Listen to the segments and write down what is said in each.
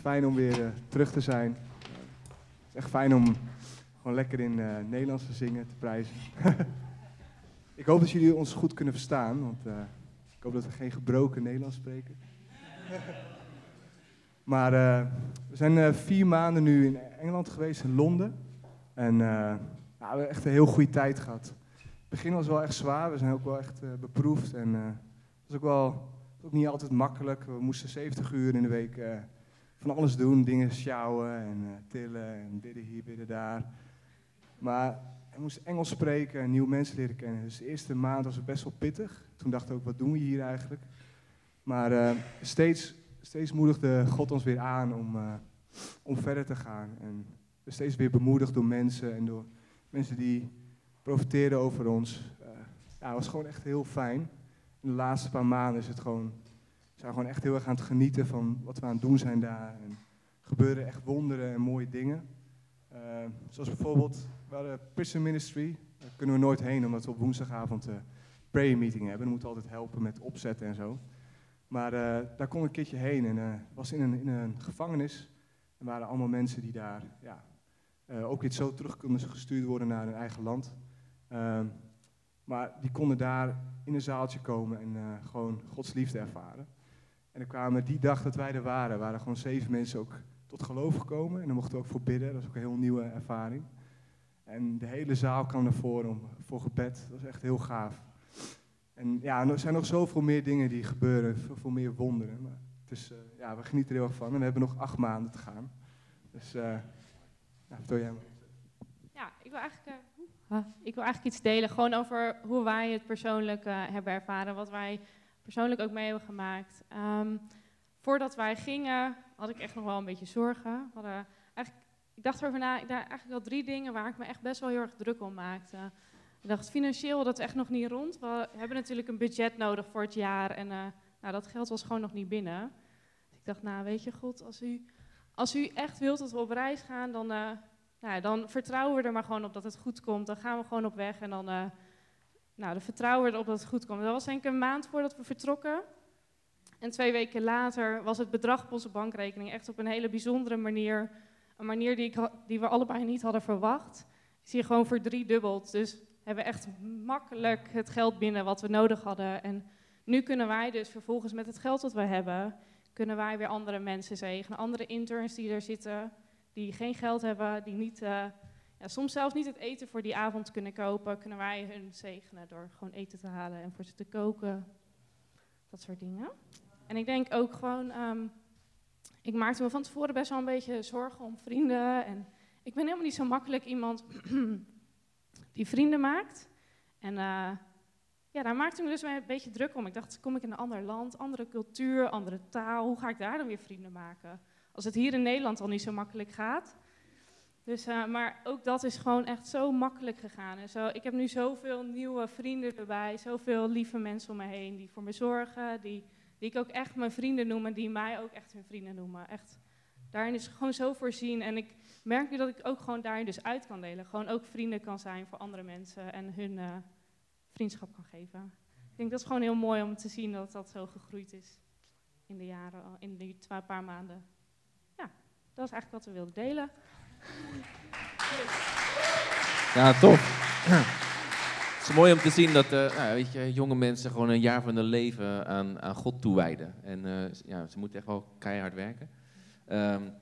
fijn om weer uh, terug te zijn. het is echt fijn om gewoon lekker in uh, Nederlands te zingen, te prijzen. ik hoop dat jullie ons goed kunnen verstaan, want uh, ik hoop dat we geen gebroken Nederlands spreken. maar we zijn vier maanden nu in Engeland geweest, in Londen. En nou, we hebben echt een heel goede tijd gehad. Het begin was wel echt zwaar, we zijn ook wel echt beproefd en het was ook wel ook niet altijd makkelijk. We moesten 70 uur in de week van alles doen. Dingen sjouwen en uh, tillen en bidden hier, bidden daar. Maar we moesten Engels spreken en nieuwe mensen leren kennen. Dus de eerste maand was het best wel pittig. Toen dachten we ook, wat doen we hier eigenlijk? Maar uh, steeds, steeds moedigde God ons weer aan om, om verder te gaan. En steeds weer bemoedigd door mensen en door mensen die profiteerden over ons. ja, het was gewoon echt heel fijn in de laatste paar maanden is het gewoon, zijn gewoon echt heel erg aan het genieten van wat we aan het doen zijn daar. En gebeuren echt wonderen en mooie dingen. Uh, zoals bijvoorbeeld, we hadden Prison Ministry. Daar kunnen we nooit heen omdat we op woensdagavond een prayer meeting hebben. Dan moeten we altijd helpen met opzetten en zo. Maar uh, daar kon ik een keertje heen en uh, was in een, in een gevangenis. Er waren allemaal mensen die daar ja, ook weer zo terug konden gestuurd worden naar hun eigen land. Ehm, maar die konden daar in een zaaltje komen en gewoon Gods liefde ervaren. En er kwamen die dag dat wij er waren, waren gewoon zeven mensen ook tot geloof gekomen. En dan mochten we ook voor bidden, dat was ook een heel nieuwe ervaring. En de hele zaal kwam voren om, voor gebed, dat was echt heel gaaf. En ja, er zijn nog zoveel meer dingen die gebeuren, veel, meer wonderen. Maar het is, uh, ja, we genieten er heel erg van en we hebben nog acht maanden te gaan. Dus, uh, nou, vertel jij maar. Ja, ik wil eigenlijk ik wil eigenlijk iets delen, gewoon over hoe wij het persoonlijk uh, hebben ervaren, wat wij persoonlijk ook mee hebben gemaakt. Um, voordat wij gingen, had ik echt nog wel een beetje zorgen. Ik dacht erover na, eigenlijk wel drie dingen waar ik me echt best wel heel erg druk om maakte. Ik dacht, financieel, dat is echt nog niet rond. We hebben natuurlijk een budget nodig voor het jaar en uh, nou, dat geld was gewoon nog niet binnen. Dus ik dacht, nou weet je, God, als u, als u echt wilt dat we op reis gaan, dan... Uh, nou, dan vertrouwen we er maar gewoon op dat het goed komt. Dan gaan we gewoon op weg en dan, uh, nou, dan vertrouwen we erop dat het goed komt. Dat was denk ik een maand voordat we vertrokken. En twee weken later was het bedrag op onze bankrekening echt op een hele bijzondere manier. Een manier die, ik, die we allebei niet hadden verwacht. Is hier gewoon verdriedubbeld. Dus hebben we echt makkelijk het geld binnen wat we nodig hadden. En nu kunnen wij dus vervolgens met het geld dat we hebben, kunnen wij weer andere mensen zegenen. Andere interns die er zitten die geen geld hebben, die niet, uh, ja, soms zelfs niet het eten voor die avond kunnen kopen, kunnen wij hun zegenen door gewoon eten te halen en voor ze te koken. Dat soort dingen. En ik denk ook gewoon, um, ik maakte me van tevoren best wel een beetje zorgen om vrienden. En ik ben helemaal niet zo makkelijk iemand die vrienden maakt. En uh, ja, daar maakte ik me dus een beetje druk om. Ik dacht, kom ik in een ander land, andere cultuur, andere taal, hoe ga ik daar dan weer vrienden maken? Als het hier in Nederland al niet zo makkelijk gaat. Dus, uh, maar ook dat is gewoon echt zo makkelijk gegaan. Zo, ik heb nu zoveel nieuwe vrienden erbij, zoveel lieve mensen om me heen die voor me zorgen, die, die ik ook echt mijn vrienden noem en die mij ook echt hun vrienden noemen. Echt, daarin is gewoon zo voorzien. En ik merk nu dat ik ook gewoon daarin dus uit kan delen. Gewoon ook vrienden kan zijn voor andere mensen en hun uh, vriendschap kan geven. Ik denk dat is gewoon heel mooi om te zien dat dat zo gegroeid is in de jaren, in die paar maanden. Dat is eigenlijk wat we wilden delen. Ja, tof. Het is mooi om te zien dat uh, nou, weet je, jonge mensen gewoon een jaar van hun leven aan, aan God toewijden. En uh, ja, ze moeten echt wel keihard werken. Um,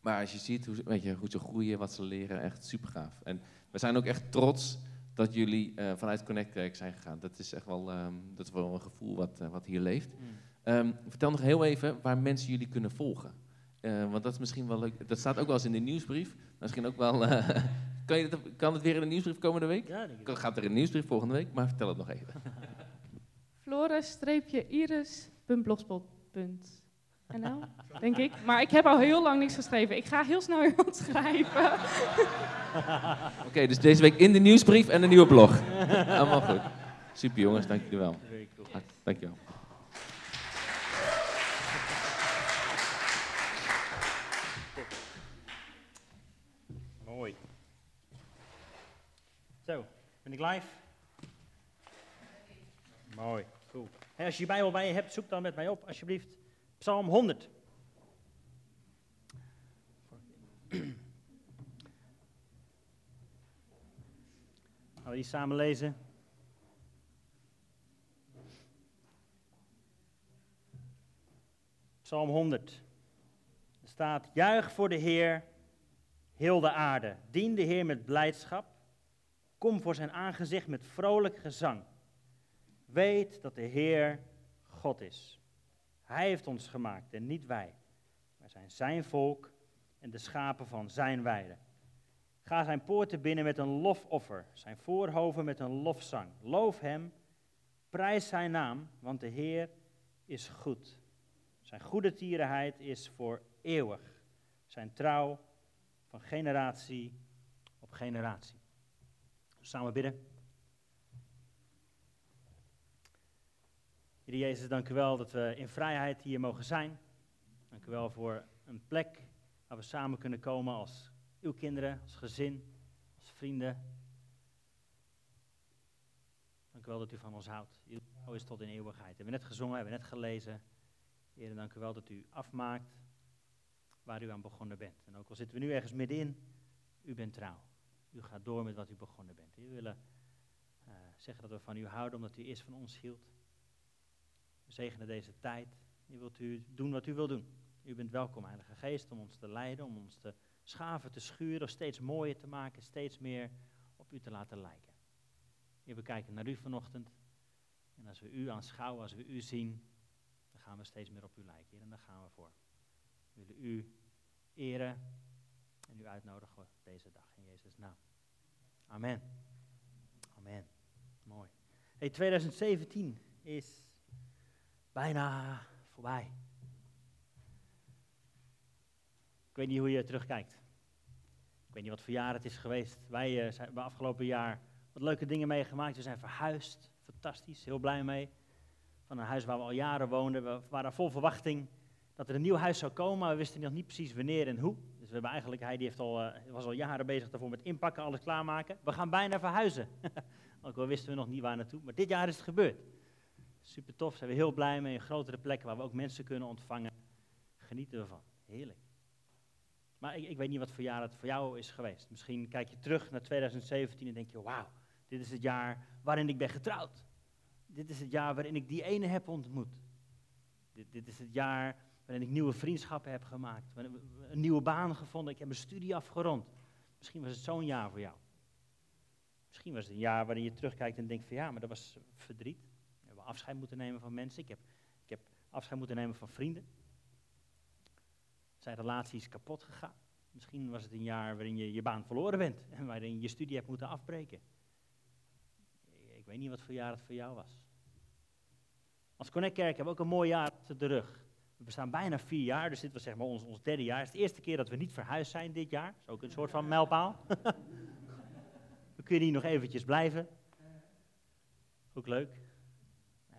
maar als je ziet hoe, weet je, hoe ze groeien, wat ze leren, echt super gaaf. En we zijn ook echt trots dat jullie uh, vanuit Connect zijn gegaan. Dat is echt wel, um, dat is wel een gevoel wat, wat hier leeft. Um, vertel nog heel even waar mensen jullie kunnen volgen. Uh, want dat is misschien wel leuk. Dat staat ook wel eens in de nieuwsbrief. Misschien ook wel. Uh, kan, je dat, kan het weer in de nieuwsbrief komende week? Ja, denk ik. Gaat er in de nieuwsbrief volgende week, maar vertel het nog even. Flores-iris.blogspot.nl, denk ik. Maar ik heb al heel lang niks geschreven. Ik ga heel snel iemand schrijven. Oké, okay, dus deze week in de nieuwsbrief en een nieuwe blog. Allemaal goed. Super jongens, dank jullie wel. Dank je wel. Ben ik live? Mooi, cool. Als je je Bijbel bij je hebt, zoek dan met mij op, alsjeblieft. Psalm 100. Gaan we die samen lezen? Psalm 100. Er staat: Juich voor de Heer, heel de aarde. Dien de Heer met blijdschap. Kom voor zijn aangezicht met vrolijk gezang. Weet dat de Heer God is. Hij heeft ons gemaakt en niet wij. Wij zijn zijn volk en de schapen van zijn weide. Ga zijn poorten binnen met een lofoffer, zijn voorhoven met een lofzang. Loof hem, prijs zijn naam, want de Heer is goed. Zijn goede tierenheid is voor eeuwig. Zijn trouw van generatie op generatie. Samen bidden. Heer Jezus, dank u wel dat we in vrijheid hier mogen zijn. Dank u wel voor een plek waar we samen kunnen komen als uw kinderen, als gezin, als vrienden. Dank u wel dat u van ons houdt. Uw trouw is tot in eeuwigheid. We hebben net gezongen, hebben net gelezen. Heer, dank u wel dat u afmaakt waar u aan begonnen bent. En ook al zitten we nu ergens middenin, u bent trouw. U gaat door met wat u begonnen bent. We willen uh, zeggen dat we van u houden, omdat u eerst van ons hield. We zegenen deze tijd. U wilt u doen wat u wil doen. U bent welkom, Heilige Geest, om ons te leiden, om ons te schaven, te schuren, steeds mooier te maken, steeds meer op u te laten lijken. We kijken naar u vanochtend. En als we u aanschouwen, als we u zien, dan gaan we steeds meer op u lijken. En daar gaan we voor. We willen u eren en uitnodigen deze dag in Jezus' naam. Amen. Amen. Mooi. Hey, 2017 is bijna voorbij. Ik weet niet hoe je terugkijkt. Ik weet niet wat voor jaar het is geweest. Wij uh, zijn, hebben afgelopen jaar wat leuke dingen meegemaakt. We zijn verhuisd. Fantastisch. Heel blij mee. Van een huis waar we al jaren woonden. We waren vol verwachting dat er een nieuw huis zou komen. Maar we wisten nog niet precies wanneer en hoe. We hebben eigenlijk, hij die heeft al, uh, was al jaren bezig daarvoor met inpakken, alles klaarmaken. We gaan bijna verhuizen. Ook al wisten we nog niet waar naartoe. Maar dit jaar is het gebeurd. Super tof. Zijn we heel blij mee. Een grotere plek waar we ook mensen kunnen ontvangen. Genieten we van. Heerlijk. Maar ik, ik, weet niet wat voor jaar het voor jou is geweest. Misschien kijk je terug naar 2017 en denk je, wauw, dit is het jaar waarin ik ben getrouwd. Dit is het jaar waarin ik die ene heb ontmoet. Dit, dit is het jaar waarin ik nieuwe vriendschappen heb gemaakt. Een nieuwe baan gevonden, ik heb mijn studie afgerond. Misschien was het zo'n jaar voor jou. Misschien was het een jaar waarin je terugkijkt en denkt van ja, maar dat was verdriet. We hebben afscheid moeten nemen van mensen. Ik heb, ik heb afscheid moeten nemen van vrienden zijn relaties kapot gegaan. Misschien was het een jaar waarin je je baan verloren bent en waarin je je studie hebt moeten afbreken. Ik weet niet wat voor jaar het voor jou was. Als Connect Kerk hebben we ook een mooi jaar achter de rug. We bestaan bijna vier jaar, dus dit was zeg maar ons, ons derde jaar. Het is de eerste keer dat we niet verhuisd zijn dit jaar. Dat is ook een soort van mijlpaal. we kunnen hier nog eventjes blijven. Ook leuk.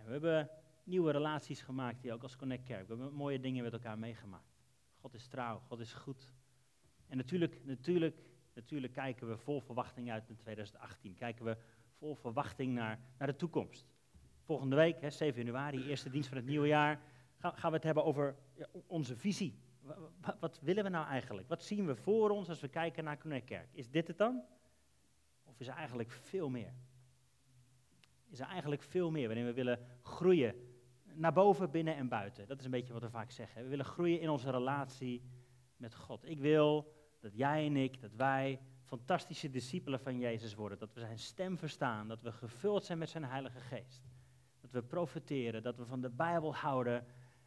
We hebben nieuwe relaties gemaakt hier ook als Connect Kerk. We hebben mooie dingen met elkaar meegemaakt. God is trouw, God is goed. En natuurlijk, natuurlijk, natuurlijk kijken we vol verwachting uit naar 2018. Kijken we vol verwachting naar, naar de toekomst. Volgende week, hè, 7 januari, eerste dienst van het nieuwe jaar, gaan, we het hebben over onze visie. Wat, willen we nou eigenlijk? Wat zien we voor ons als we kijken naar Connect Kerk? Is dit het dan? Of is er eigenlijk veel meer? Is er eigenlijk veel meer waarin we willen groeien naar boven, binnen en buiten. Dat is een beetje wat we vaak zeggen. We willen groeien in onze relatie met God. Ik wil dat jij en ik, dat wij fantastische discipelen van Jezus worden. Dat we zijn stem verstaan. Dat we gevuld zijn met zijn Heilige Geest. Dat we profiteren. Dat we van de Bijbel houden.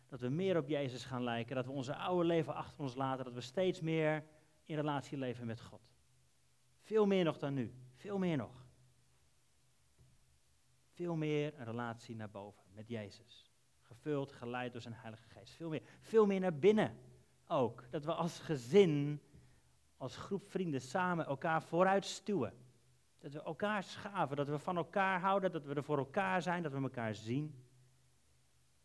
Dat we meer op Jezus gaan lijken. Dat we onze oude leven achter ons laten. Dat we steeds meer in relatie leven met God. Veel meer nog dan nu. Veel meer nog. Veel meer een relatie naar boven met Jezus gevuld, geleid door zijn Heilige Geest. Veel meer, veel meer naar binnen ook. Dat we als gezin, als groep vrienden samen elkaar vooruit stuwen. Dat we elkaar schaven, dat we van elkaar houden, dat we er voor elkaar zijn, dat we elkaar zien.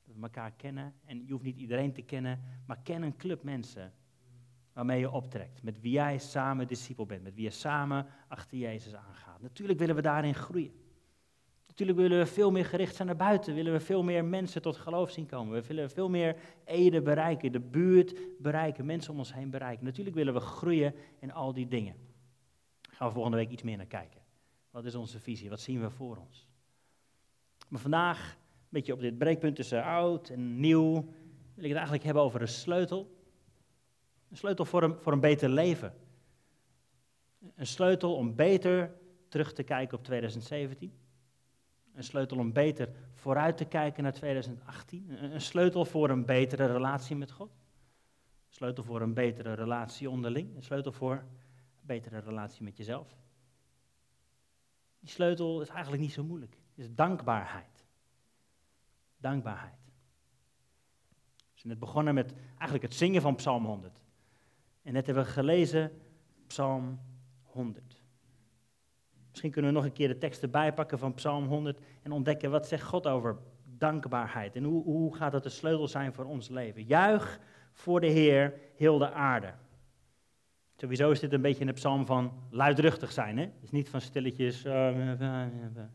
Dat we elkaar kennen. En je hoeft niet iedereen te kennen, maar ken een club mensen waarmee je optrekt. Met wie jij samen discipel bent, met wie je samen achter Jezus aangaat. Natuurlijk willen we daarin groeien. Natuurlijk willen we veel meer gericht zijn naar buiten. Willen we veel meer mensen tot geloof zien komen. We willen veel meer Ede bereiken, de buurt bereiken, mensen om ons heen bereiken. Natuurlijk willen we groeien in al die dingen. Daar gaan we volgende week iets meer naar kijken. Wat is onze visie? Wat zien we voor ons? Maar vandaag, beetje op dit breekpunt tussen oud en nieuw, wil ik het eigenlijk hebben over een sleutel. Een sleutel voor een, voor een beter leven. Een sleutel om beter terug te kijken op 2017. Een sleutel om beter vooruit te kijken naar 2018. Een sleutel voor een betere relatie met God. Een sleutel voor een betere relatie onderling. Een sleutel voor een betere relatie met jezelf. Die sleutel is eigenlijk niet zo moeilijk. Is dankbaarheid. Dankbaarheid. We zijn net begonnen met eigenlijk het zingen van Psalm 100. En net hebben we gelezen Psalm 100. Misschien kunnen we nog een keer de tekst erbij pakken van Psalm 100 en ontdekken wat zegt God over dankbaarheid en hoe, hoe gaat dat de sleutel zijn voor ons leven. Juich voor de Heer, heel de aarde. Sowieso is dit een beetje een psalm van luidruchtig zijn. Hè? Het is niet van stilletjes. Uh,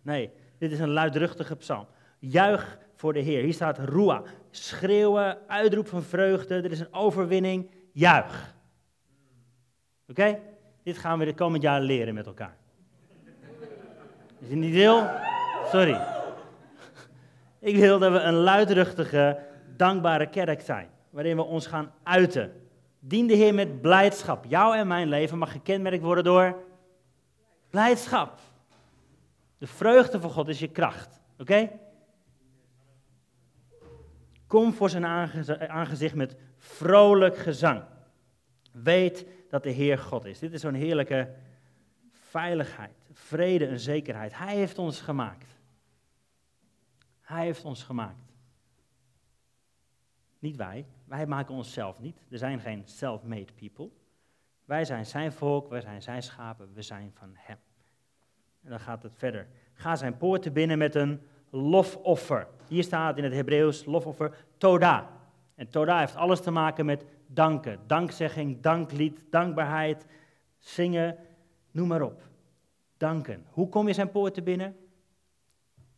nee, dit is een luidruchtige psalm. Juich voor de Heer. Hier staat Rua. Schreeuwen, uitroep van vreugde. Er is een overwinning. Juich. Oké? Dit gaan we de komend jaar leren met elkaar. Is het niet deel? Sorry. Ik wil dat we een luidruchtige, dankbare kerk zijn. Waarin we ons gaan uiten. Dien de Heer met blijdschap. Jouw en mijn leven mag gekenmerkt worden door blijdschap. De vreugde van God is je kracht. Oké? Kom voor zijn aangezicht met vrolijk gezang. Weet dat de Heer God is. Dit is zo'n heerlijke veiligheid, vrede en zekerheid. Hij heeft ons gemaakt. Hij heeft ons gemaakt. Niet wij. Wij maken onszelf niet. Er zijn geen self-made people. Wij zijn zijn volk, wij zijn zijn schapen, we zijn van hem. En dan gaat het verder. Ga zijn poorten binnen met een lofoffer. Hier staat in het Hebreeuws lofoffer toda. En toda heeft alles te maken met danken, dankzegging, danklied, dankbaarheid, zingen, noem maar op. Danken. Hoe kom je zijn poorten binnen?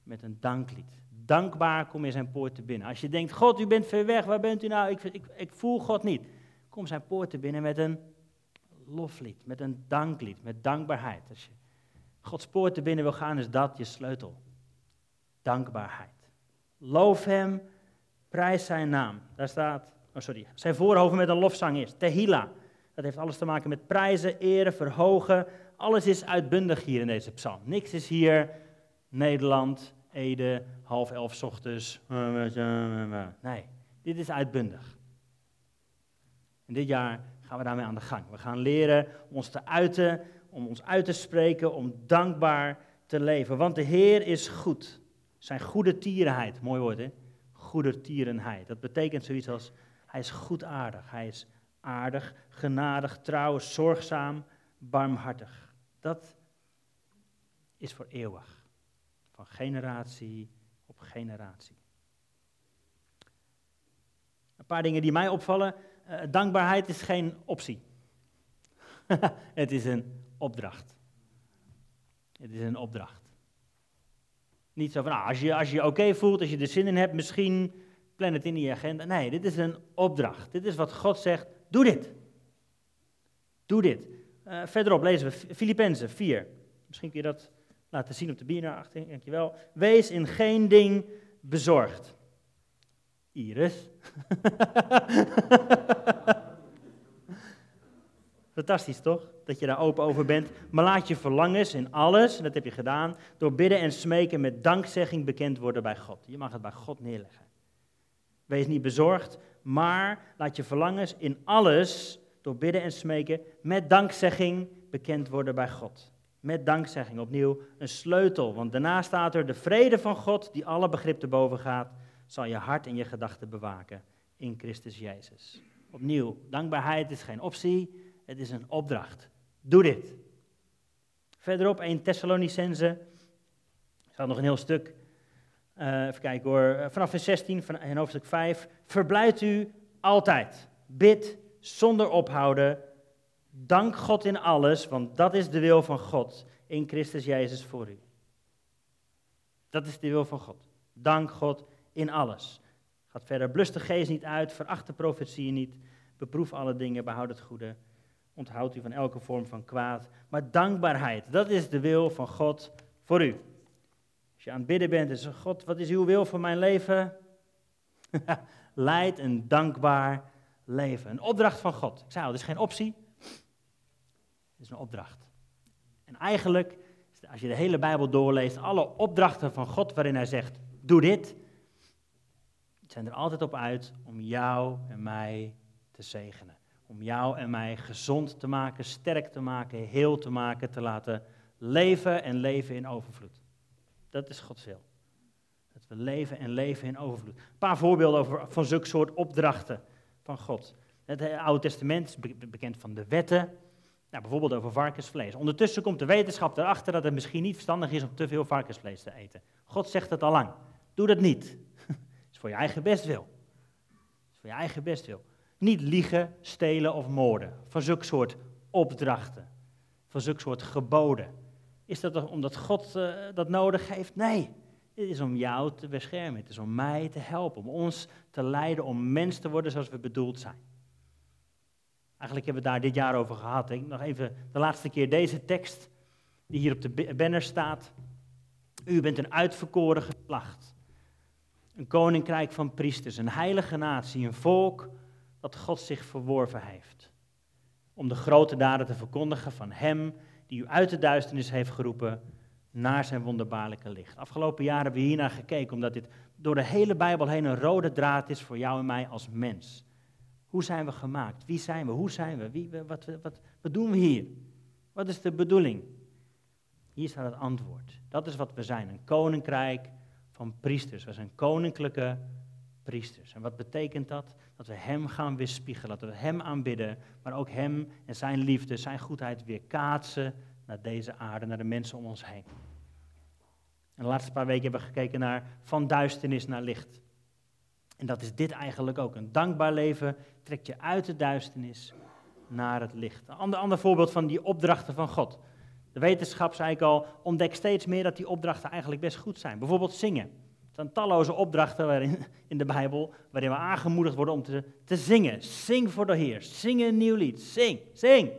Met een danklied. Dankbaar kom je zijn poorten binnen. Als je denkt, God, u bent ver weg, waar bent u nou? Ik, ik, ik voel God niet. Kom zijn poorten binnen met een loflied, met een danklied, met dankbaarheid. Als je Gods poorten binnen wil gaan, is dat je sleutel. Dankbaarheid. Loof hem, prijs zijn naam. Daar staat, oh sorry, zijn voorhoven met een lofzang is. Tehila. Dat heeft alles te maken met prijzen, eren, verhogen. Alles is uitbundig hier in deze psalm. Niks is hier Nederland, Ede, half elf ochtends. Nee, dit is uitbundig. En dit jaar gaan we daarmee aan de gang. We gaan leren om ons te uiten, om ons uit te spreken, om dankbaar te leven. Want de Heer is goed. Zijn goede tierenheid, mooi woord hè? Goede tierenheid. Dat betekent zoiets als, hij is goedaardig, hij is aardig, genadig, trouw, zorgzaam, barmhartig. Dat is voor eeuwig van generatie op generatie. Een paar dingen die mij opvallen. Uh, dankbaarheid is geen optie. het is een opdracht. Het is een opdracht. Niet zo van, nou, als je als je oké voelt, als je er zin in hebt, misschien plan het in je agenda. Nee, dit is een opdracht. Dit is wat God zegt, doe dit. Doe dit. Uh, verderop lezen we Filippenzen 4. Misschien kun je dat laten zien op de bier dankjewel. Wees in geen ding bezorgd. Iris. Fantastisch toch? Dat je daar open over bent. Maar laat je verlangens in alles, en dat heb je gedaan, door bidden en smeken met dankzegging bekend worden bij God. Je mag het bij God neerleggen. Wees niet bezorgd, maar laat je verlangens in alles, door bidden en smeken, met dankzegging bekend worden bij God met dankzegging. Opnieuw een sleutel, want daarna staat er de vrede van God, die alle begrip te boven gaat, zal je hart en je gedachten bewaken in Christus Jezus. Opnieuw, dankbaarheid is geen optie, het is een opdracht. Doe dit. Verderop 1 Thessalonicense, er staat nog een heel stuk. Uh, even kijken hoor, vanaf vers 16 van, in hoofdstuk 5. Verblijd u altijd. Bid zonder ophouden Dank God in alles, want dat is de wil van God in Christus Jezus voor u. Dat is de wil van God. Dank God in alles. Gaat verder. Blus de geest niet uit, veracht de profetieën niet, beproef alle dingen, behoud het goede. Onthoudt u van elke vorm van kwaad. Maar dankbaarheid, dat is de wil van God voor u. Als je aan het bidden bent en zegt, God, wat is uw wil voor mijn leven? Leid een dankbaar leven. Een opdracht van God. Ik zei al, het is geen optie. Het is een opdracht. En eigenlijk, als je de hele Bijbel doorleest, alle opdrachten van God waarin hij zegt, doe dit, zijn er altijd op uit om jou en mij te zegenen. Om jou en mij gezond te maken, sterk te maken, heel te maken, te laten leven en leven in overvloed. Dat is Gods wil. Dat we leven en leven in overvloed. Een paar voorbeelden over, van zulke soort opdrachten van God. Het Oude Testament is bekend van de wetten. Nou, bijvoorbeeld over varkensvlees. Ondertussen komt de wetenschap erachter dat het misschien niet verstandig is om te veel varkensvlees te eten. God zegt het al lang. Doe dat niet. Het is voor je eigen bestwil. Het is voor je eigen bestwil. Niet liegen, stelen of moorden. Van zulke soort opdrachten. Van zulke soort geboden. Is dat omdat God uh, dat nodig heeft? Nee. Het is om jou te beschermen. Het is om mij te helpen. Om ons te leiden. Om mens te worden zoals we bedoeld zijn. Eigenlijk hebben we daar dit jaar over gehad. Ik nog even de laatste keer deze tekst die hier op de banner staat. U bent een uitverkoren geslacht. Een koninkrijk van priesters, een heilige natie, een volk dat God zich verworven heeft. Om de grote daden te verkondigen van Hem die u uit de duisternis heeft geroepen naar zijn wonderbaarlijke licht. Afgelopen jaren hebben we hiernaar gekeken, omdat dit door de hele Bijbel heen een rode draad is voor jou en mij als mens. Hoe zijn we gemaakt? Wie zijn we? Hoe zijn we? Wie, wat, wat, wat doen we hier? Wat is de bedoeling? Hier staat het antwoord. Dat is wat we zijn: een koninkrijk van priesters. We zijn koninklijke priesters. En wat betekent dat? Dat we Hem gaan weerspiegelen, dat we Hem aanbidden, maar ook Hem en Zijn liefde, Zijn goedheid weer kaatsen naar deze aarde, naar de mensen om ons heen. En de laatste paar weken hebben we gekeken naar van duisternis naar licht. En dat is dit eigenlijk ook. Een dankbaar leven trekt je uit de duisternis naar het licht. Een ander, ander voorbeeld van die opdrachten van God. De wetenschap, zei ik al, ontdekt steeds meer dat die opdrachten eigenlijk best goed zijn. Bijvoorbeeld zingen. Zijn talloze opdrachten waarin, in de Bijbel waarin we aangemoedigd worden om te, te zingen. Zing voor de Heer. Zing een nieuw lied. Zing, zing.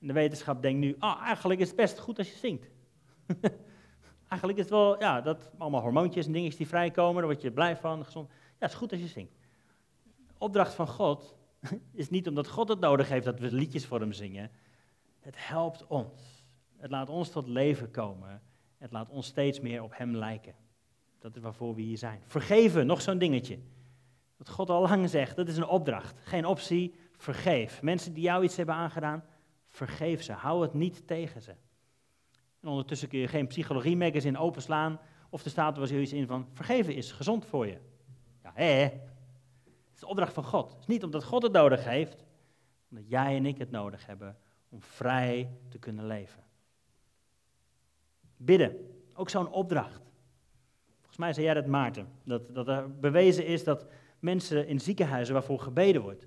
En de wetenschap denkt nu, ah, eigenlijk is het best goed als je zingt. eigenlijk is het wel, ja, dat allemaal hormoontjes en dingetjes die vrijkomen, daar word je blij van, gezond. Ja, het is goed als je zingt. Opdracht van God is niet omdat God het nodig heeft dat we liedjes voor hem zingen. Het helpt ons. Het laat ons tot leven komen. Het laat ons steeds meer op hem lijken. Dat is waarvoor we hier zijn. Vergeven, nog zo'n dingetje. Wat God al lang zegt, dat is een opdracht. Geen optie, vergeef. Mensen die jou iets hebben aangedaan, vergeef ze. Hou het niet tegen ze. En ondertussen kun je geen psychologie-magazine openslaan. Of er staat er wel zoiets in van, vergeven is gezond voor je. Ja, hè? Het is de opdracht van God. Het is niet omdat God het nodig heeft, omdat jij en ik het nodig hebben om vrij te kunnen leven. Bidden, ook zo'n opdracht. Volgens mij zei jij dat, Maarten, dat, dat er bewezen is dat mensen in ziekenhuizen waarvoor gebeden wordt,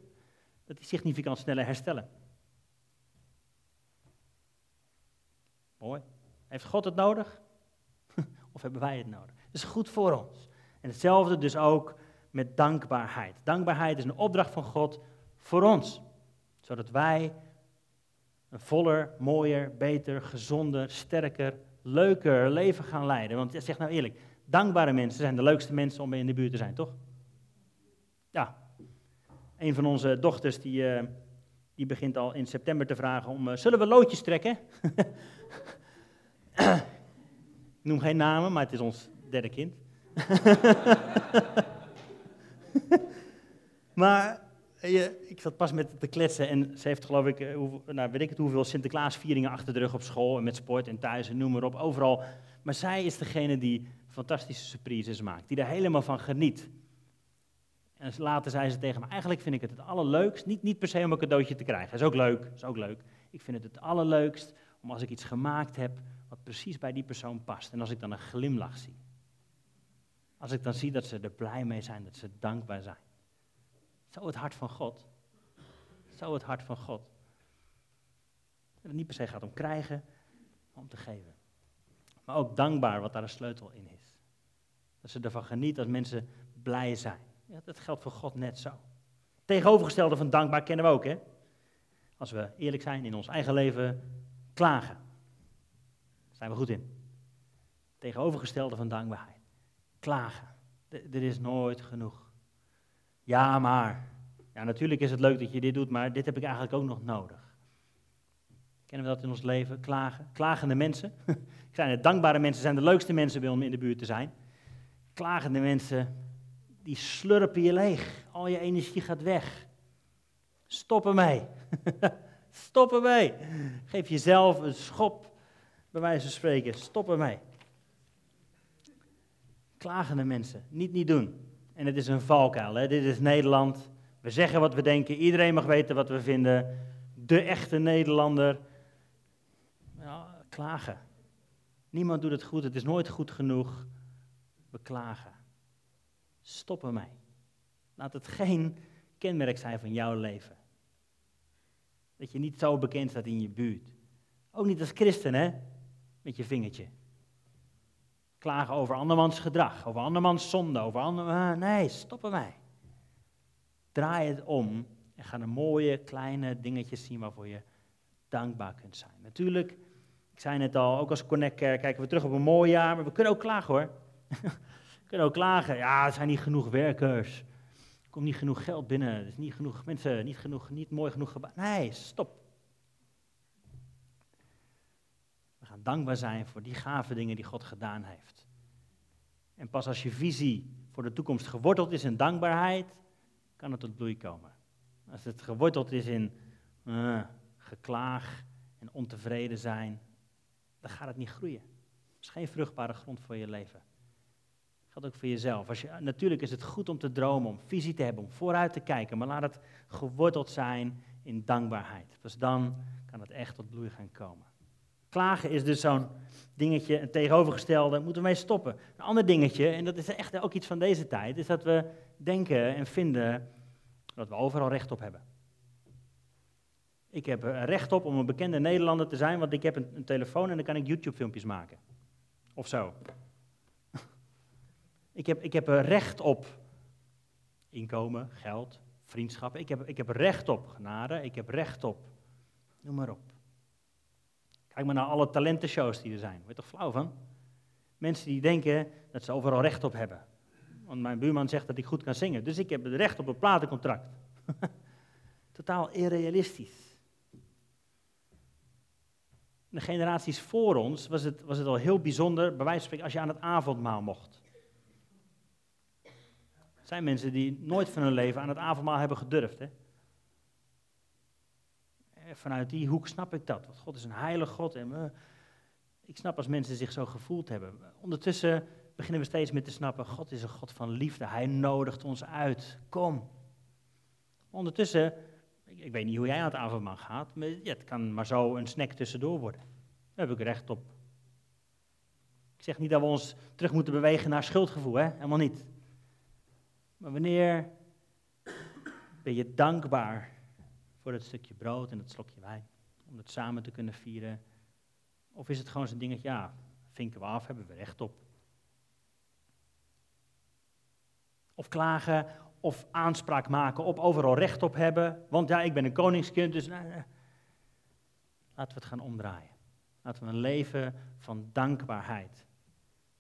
dat die significant sneller herstellen. Mooi. Heeft God het nodig? Of hebben wij het nodig? Het is goed voor ons. En hetzelfde dus ook met dankbaarheid. Dankbaarheid is een opdracht van God voor ons, zodat wij een voller, mooier, beter, gezonder, sterker, leuker leven gaan leiden. Want zeg nou eerlijk, dankbare mensen zijn de leukste mensen om in de buurt te zijn, toch? Ja. Een van onze dochters die, uh, die begint al in september te vragen om, uh, zullen we loodjes trekken? Ik noem geen namen, maar het is ons derde kind. maar je, ik zat pas met te kletsen en ze heeft geloof ik, eh, hoe, nou, weet ik het hoeveel Sinterklaasvieringen achter de rug op school en met sport en thuis en noem maar op, overal. Maar zij is degene die fantastische surprises maakt, die er helemaal van geniet. En later zei ze tegen me, eigenlijk vind ik het het allerleukst, niet, niet per se om een cadeautje te krijgen, is ook leuk, is ook leuk. Ik vind het het allerleukst om als ik iets gemaakt heb wat precies bij die persoon past. En als ik dan een glimlach zie. Als ik dan zie dat ze er blij mee zijn, dat ze dankbaar zijn. Zo het hart van God. Zo het hart van God. Dat het niet per se gaat om krijgen, maar om te geven. Maar ook dankbaar wat daar een sleutel in is. Dat ze ervan genieten als mensen blij zijn. Ja, dat geldt voor God net zo. Tegenovergestelde van dankbaar kennen we ook, hè? als we eerlijk zijn in ons eigen leven, klagen. Daar zijn we goed in. Tegenovergestelde van dankbaarheid. Klagen. Er is nooit genoeg. Ja, maar. Ja, natuurlijk is het leuk dat je dit doet, maar dit heb ik eigenlijk ook nog nodig. Kennen we dat in ons leven? Klagen. Klagende mensen. zijn het dankbare mensen, zijn de leukste mensen om in de buurt te zijn. Klagende mensen, die slurpen je leeg. Al je energie gaat weg. Stop ermee. Stop ermee. Geef jezelf een schop, bij wijze van spreken. Stop ermee. Klagende mensen, niet niet doen. En het is een valkuil. Hè? Dit is Nederland. We zeggen wat we denken. Iedereen mag weten wat we vinden. De echte Nederlander. Klagen. Niemand doet het goed. Het is nooit goed genoeg. We klagen. Stop ermee. Laat het geen kenmerk zijn van jouw leven. Dat je niet zo bekend staat in je buurt. Ook niet als christen, hè? Met je vingertje. Klagen over andermans gedrag, over andermans zonde, over andermans... Nee, stop ermee. Draai het om en ga de mooie kleine dingetjes zien waarvoor je dankbaar kunt zijn. Natuurlijk, ik zei net al, ook als Connect kijken we terug op een mooi jaar, maar we kunnen ook klagen hoor. kunnen ook klagen, ja, er zijn niet genoeg werkers. Er komt niet genoeg geld binnen, er is niet genoeg mensen, niet, genoeg, niet mooi genoeg. Nee, stop. We gaan dankbaar zijn voor die gave dingen die God gedaan heeft. En pas als je visie voor de toekomst geworteld is in dankbaarheid, kan het tot bloei komen. Als het geworteld is in uh, geklaag en ontevreden zijn, dan gaat het niet groeien. Het is geen vruchtbare grond voor je leven. Geldt ook voor jezelf. Natuurlijk is het goed om te dromen, om visie te hebben, om vooruit te kijken, maar laat het geworteld zijn in dankbaarheid. Dus dan kan het echt tot bloei gaan komen. Klagen is dus zo'n dingetje, een tegenovergestelde, moeten we mee stoppen. Een ander dingetje, en dat is echt ook iets van deze tijd, is dat we denken en vinden dat we overal recht op hebben. Ik heb recht op om een bekende Nederlander te zijn, want ik heb een, een telefoon en dan kan ik YouTube-filmpjes maken. Of zo. Ik, heb, ik heb recht op inkomen, geld, vriendschappen. Ik heb, ik heb recht op genade, ik heb recht op, noem maar op. Kijk maar naar alle talentenshows die er zijn. Weet je toch flauw van? Mensen die denken dat ze overal recht op hebben. Want mijn buurman zegt dat ik goed kan zingen, dus ik heb het recht op een platencontract. Totaal irrealistisch. De generaties voor ons was het, was het al heel bijzonder, bij wijze van spreken, als je aan het avondmaal mocht. Zijn mensen die nooit van hun leven aan het avondmaal hebben gedurfd. Hè? Vanuit die hoek snap ik dat. Want God is een heilig God. En uh, ik snap als mensen zich zo gevoeld hebben. Ondertussen beginnen we steeds meer te snappen, God is een God van liefde. Hij nodigt ons uit. Kom. Ondertussen, ik, ik weet niet hoe jij aan het avondmaal gaat, maar ja, het kan maar zo een snack tussendoor worden. Daar heb ik recht op. Ik zeg niet dat we ons terug moeten bewegen naar schuldgevoel, hè? helemaal niet. Maar wanneer ben je dankbaar voor het stukje brood en het slokje wijn, om het samen te kunnen vieren? Of is het gewoon zo'n dingetje, ja, vinken we af, hebben we recht op. of klagen of aanspraak maken op overal recht op hebben. Want ja, ik ben een koningskind, dus nou, laten we het gaan omdraaien. Laten we een leven van dankbaarheid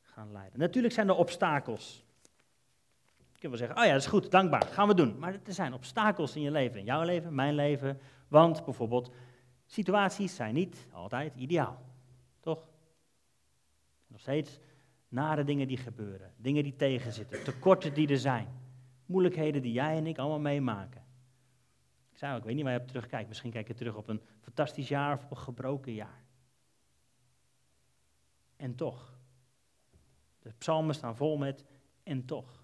gaan leiden. Natuurlijk zijn er obstakels. Kunt wel zeggen, oh ja, dat is goed, dankbaar, gaan we doen. Maar er zijn obstakels in je leven, in jouw leven, mijn leven. Want bijvoorbeeld, situaties zijn niet altijd ideaal. Toch? Nog steeds nare dingen die gebeuren, dingen die tegenzitten, tekorten die er zijn, moeilijkheden die jij en ik allemaal meemaken. Ik zei ik weet niet waar je op terugkijkt. Misschien kijk je terug op een fantastisch jaar of op een gebroken jaar. En toch. De psalmen staan vol met en toch.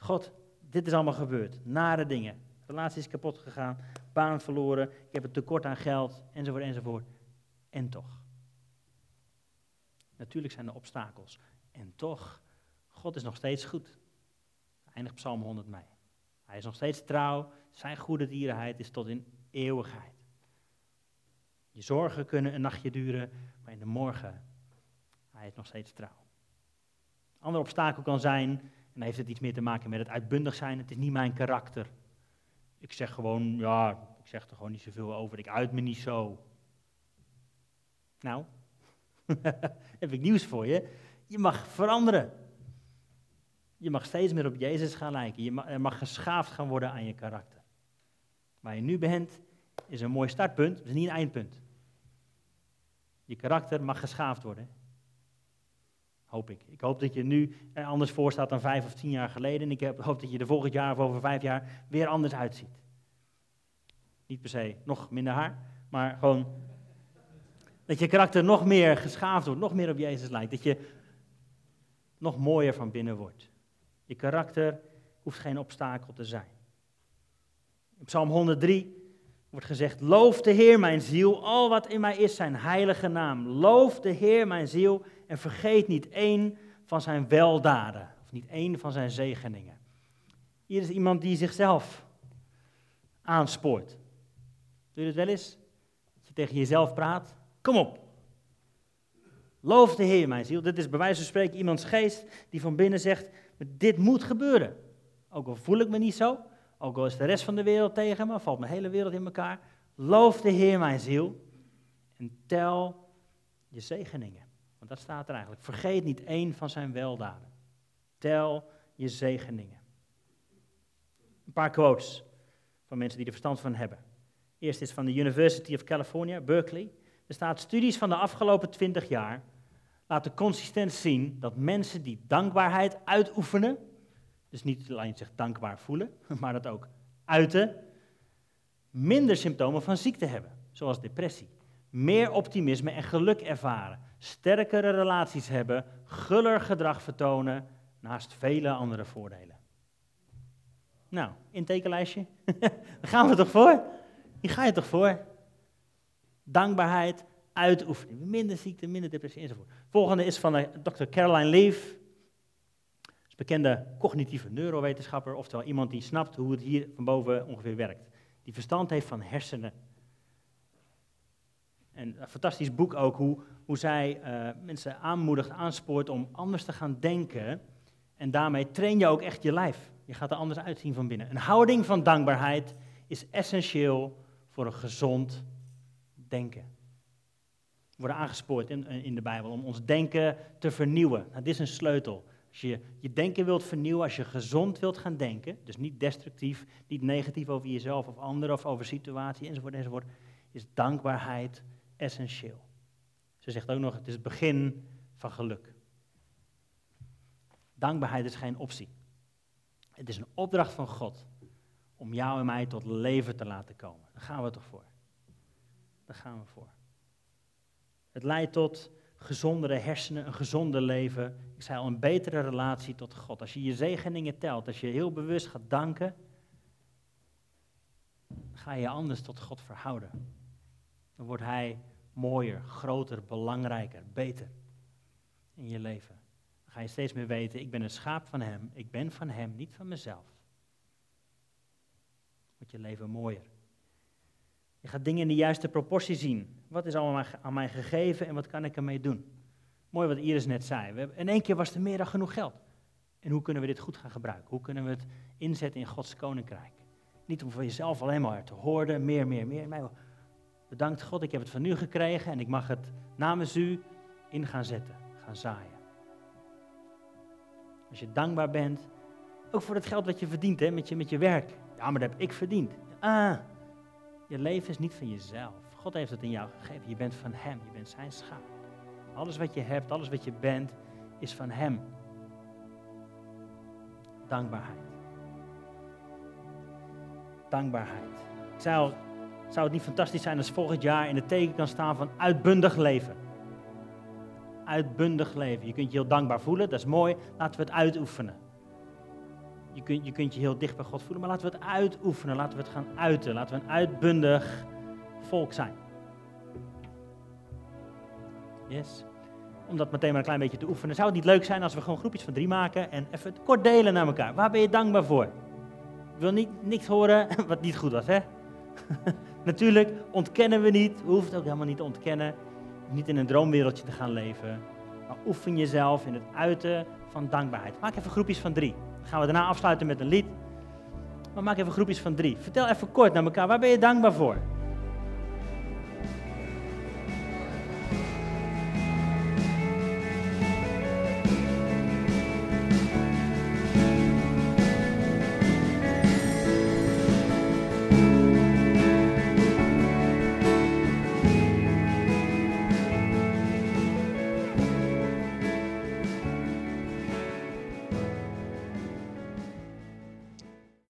God, dit is allemaal gebeurd. Nare dingen. Relatie is kapot gegaan, baan verloren, ik heb een tekort aan geld, enzovoort, enzovoort. En toch. Natuurlijk zijn er obstakels. En toch, God is nog steeds goed. Eindigt Psalm 100 mee. Hij is nog steeds trouw. Zijn goede dierenheid is tot in eeuwigheid. Je zorgen kunnen een nachtje duren, maar in de morgen, hij is nog steeds trouw. Een ander obstakel kan zijn, dan heeft het iets meer te maken met het uitbundig zijn, het is niet mijn karakter. Ik zeg gewoon, ja, ik zeg er gewoon niet zoveel over. Ik uit me niet zo. Nou, heb ik nieuws voor je. Je mag veranderen. Je mag steeds meer op Jezus gaan lijken. Je mag, er mag geschaafd gaan worden aan je karakter. Waar je nu bent, is een mooi startpunt, het is niet een eindpunt. Je karakter mag geschaafd worden. Hoop ik. Ik hoop dat je nu er anders voor staat dan vijf of tien jaar geleden. En ik hoop dat je er volgend jaar of over vijf jaar weer anders uitziet. Niet per se nog minder haar, maar gewoon dat je karakter nog meer geschaafd wordt, nog meer op Jezus lijkt. Dat je nog mooier van binnen wordt. Je karakter hoeft geen obstakel te zijn. In Psalm 103 wordt gezegd: Loof de Heer, mijn ziel, al wat in mij is, zijn heilige naam. Loof de Heer, mijn ziel, en vergeet niet één van zijn weldaden, of niet één van zijn zegeningen. Hier is iemand die zichzelf aanspoort. Doe je het wel eens? Dat je tegen jezelf praat. Kom op. Loof de Heer, mijn ziel. Dit is bij wijze van spreken iemands geest die van binnen zegt: Dit moet gebeuren. Ook al voel ik me niet zo, ook al is de rest van de wereld tegen me, valt mijn hele wereld in elkaar. Loof de Heer, mijn ziel. En tel je zegeningen. Dat staat er eigenlijk. Vergeet niet één van zijn weldaden. Tel je zegeningen. Een paar quotes van mensen die er verstand van hebben. Eerst is van de University of California, Berkeley. Er staat studies van de afgelopen twintig jaar laten consistent zien dat mensen die dankbaarheid uitoefenen, dus niet alleen zich dankbaar voelen, maar dat ook uiten, minder symptomen van ziekte hebben, zoals depressie, meer optimisme en geluk ervaren, sterkere relaties hebben, guller gedrag vertonen, naast vele andere voordelen. Nou, intekenlijstje, daar gaan we toch voor? Hier ga je toch voor? Dankbaarheid, uitoefening, minder ziekte, minder depressie enzovoort. Volgende is van Dr. Caroline Leaf, bekende cognitieve neurowetenschapper, oftewel iemand die snapt hoe het hier van boven ongeveer werkt. Die verstand heeft van hersenen. En een fantastisch boek ook, hoe, hoe zij uh, mensen aanmoedigt, aanspoort om anders te gaan denken. En daarmee train je ook echt je lijf. Je gaat er anders uitzien van binnen. Een houding van dankbaarheid is essentieel voor een gezond denken. We worden aangespoord in, in de Bijbel om ons denken te vernieuwen. Nou, dit is een sleutel. Als je je denken wilt vernieuwen, als je gezond wilt gaan denken, dus niet destructief, niet negatief over jezelf of anderen of over situatie enzovoort enzovoort, is dankbaarheid essentieel. Ze zegt ook nog, het is het begin van geluk. Dankbaarheid is geen optie. Het is een opdracht van God om jou en mij tot leven te laten komen. Daar gaan we toch voor. Daar gaan we voor. Het leidt tot gezondere hersenen, een gezonder leven. Ik zei al, een betere relatie tot God. Als je je zegeningen telt, als je heel bewust gaat danken, ga je je anders tot God verhouden. Dan wordt Hij mooier, groter, belangrijker, beter in je leven. Dan ga je steeds meer weten, ik ben een schaap van Hem, ik ben van Hem, niet van mezelf. Wordt je leven mooier. Je gaat dingen in de juiste proportie zien. Wat is allemaal aan mij gegeven en wat kan ik ermee doen? Mooi wat Iris net zei. We in één keer was er meer dan genoeg geld. En hoe kunnen we dit goed gaan gebruiken? Hoe kunnen we het inzetten in Gods koninkrijk? Niet om voor jezelf alleen maar te horen, meer, meer, meer. Bedankt God, ik heb het van u gekregen en ik mag het namens u in gaan zetten, gaan zaaien. Als je dankbaar bent, ook voor het geld wat je verdient hè, met, je, met je werk. Ja, maar dat heb ik verdiend. Ah, je leven is niet van jezelf. God heeft het in jou gegeven. Je bent van Hem, je bent Zijn schaap. Alles wat je hebt, alles wat je bent, is van Hem. Dankbaarheid. Dankbaarheid. Ik zei al, zou het niet fantastisch zijn als volgend jaar in het teken kan staan van uitbundig leven? Uitbundig leven. Je kunt je heel dankbaar voelen, dat is mooi. Laten we het uitoefenen. Je kunt, je kunt je heel dicht bij God voelen, maar laten we het uitoefenen. Laten we het gaan uiten. Laten we een uitbundig volk zijn. Yes. Om dat meteen maar een klein beetje te oefenen. Zou het niet leuk zijn als we gewoon groepjes van drie maken en even kort delen naar elkaar? Waar ben je dankbaar voor? Ik wil niet, niks horen wat niet goed was, hè? Natuurlijk ontkennen we niet. We hoeven het ook helemaal niet te ontkennen. Niet in een droomwereldje te gaan leven. Maar oefen jezelf in het uiten van dankbaarheid. Maak even groepjes van drie. Dan gaan we daarna afsluiten met een lied. Maar maak even groepjes van drie. Vertel even kort naar elkaar, waar ben je dankbaar voor?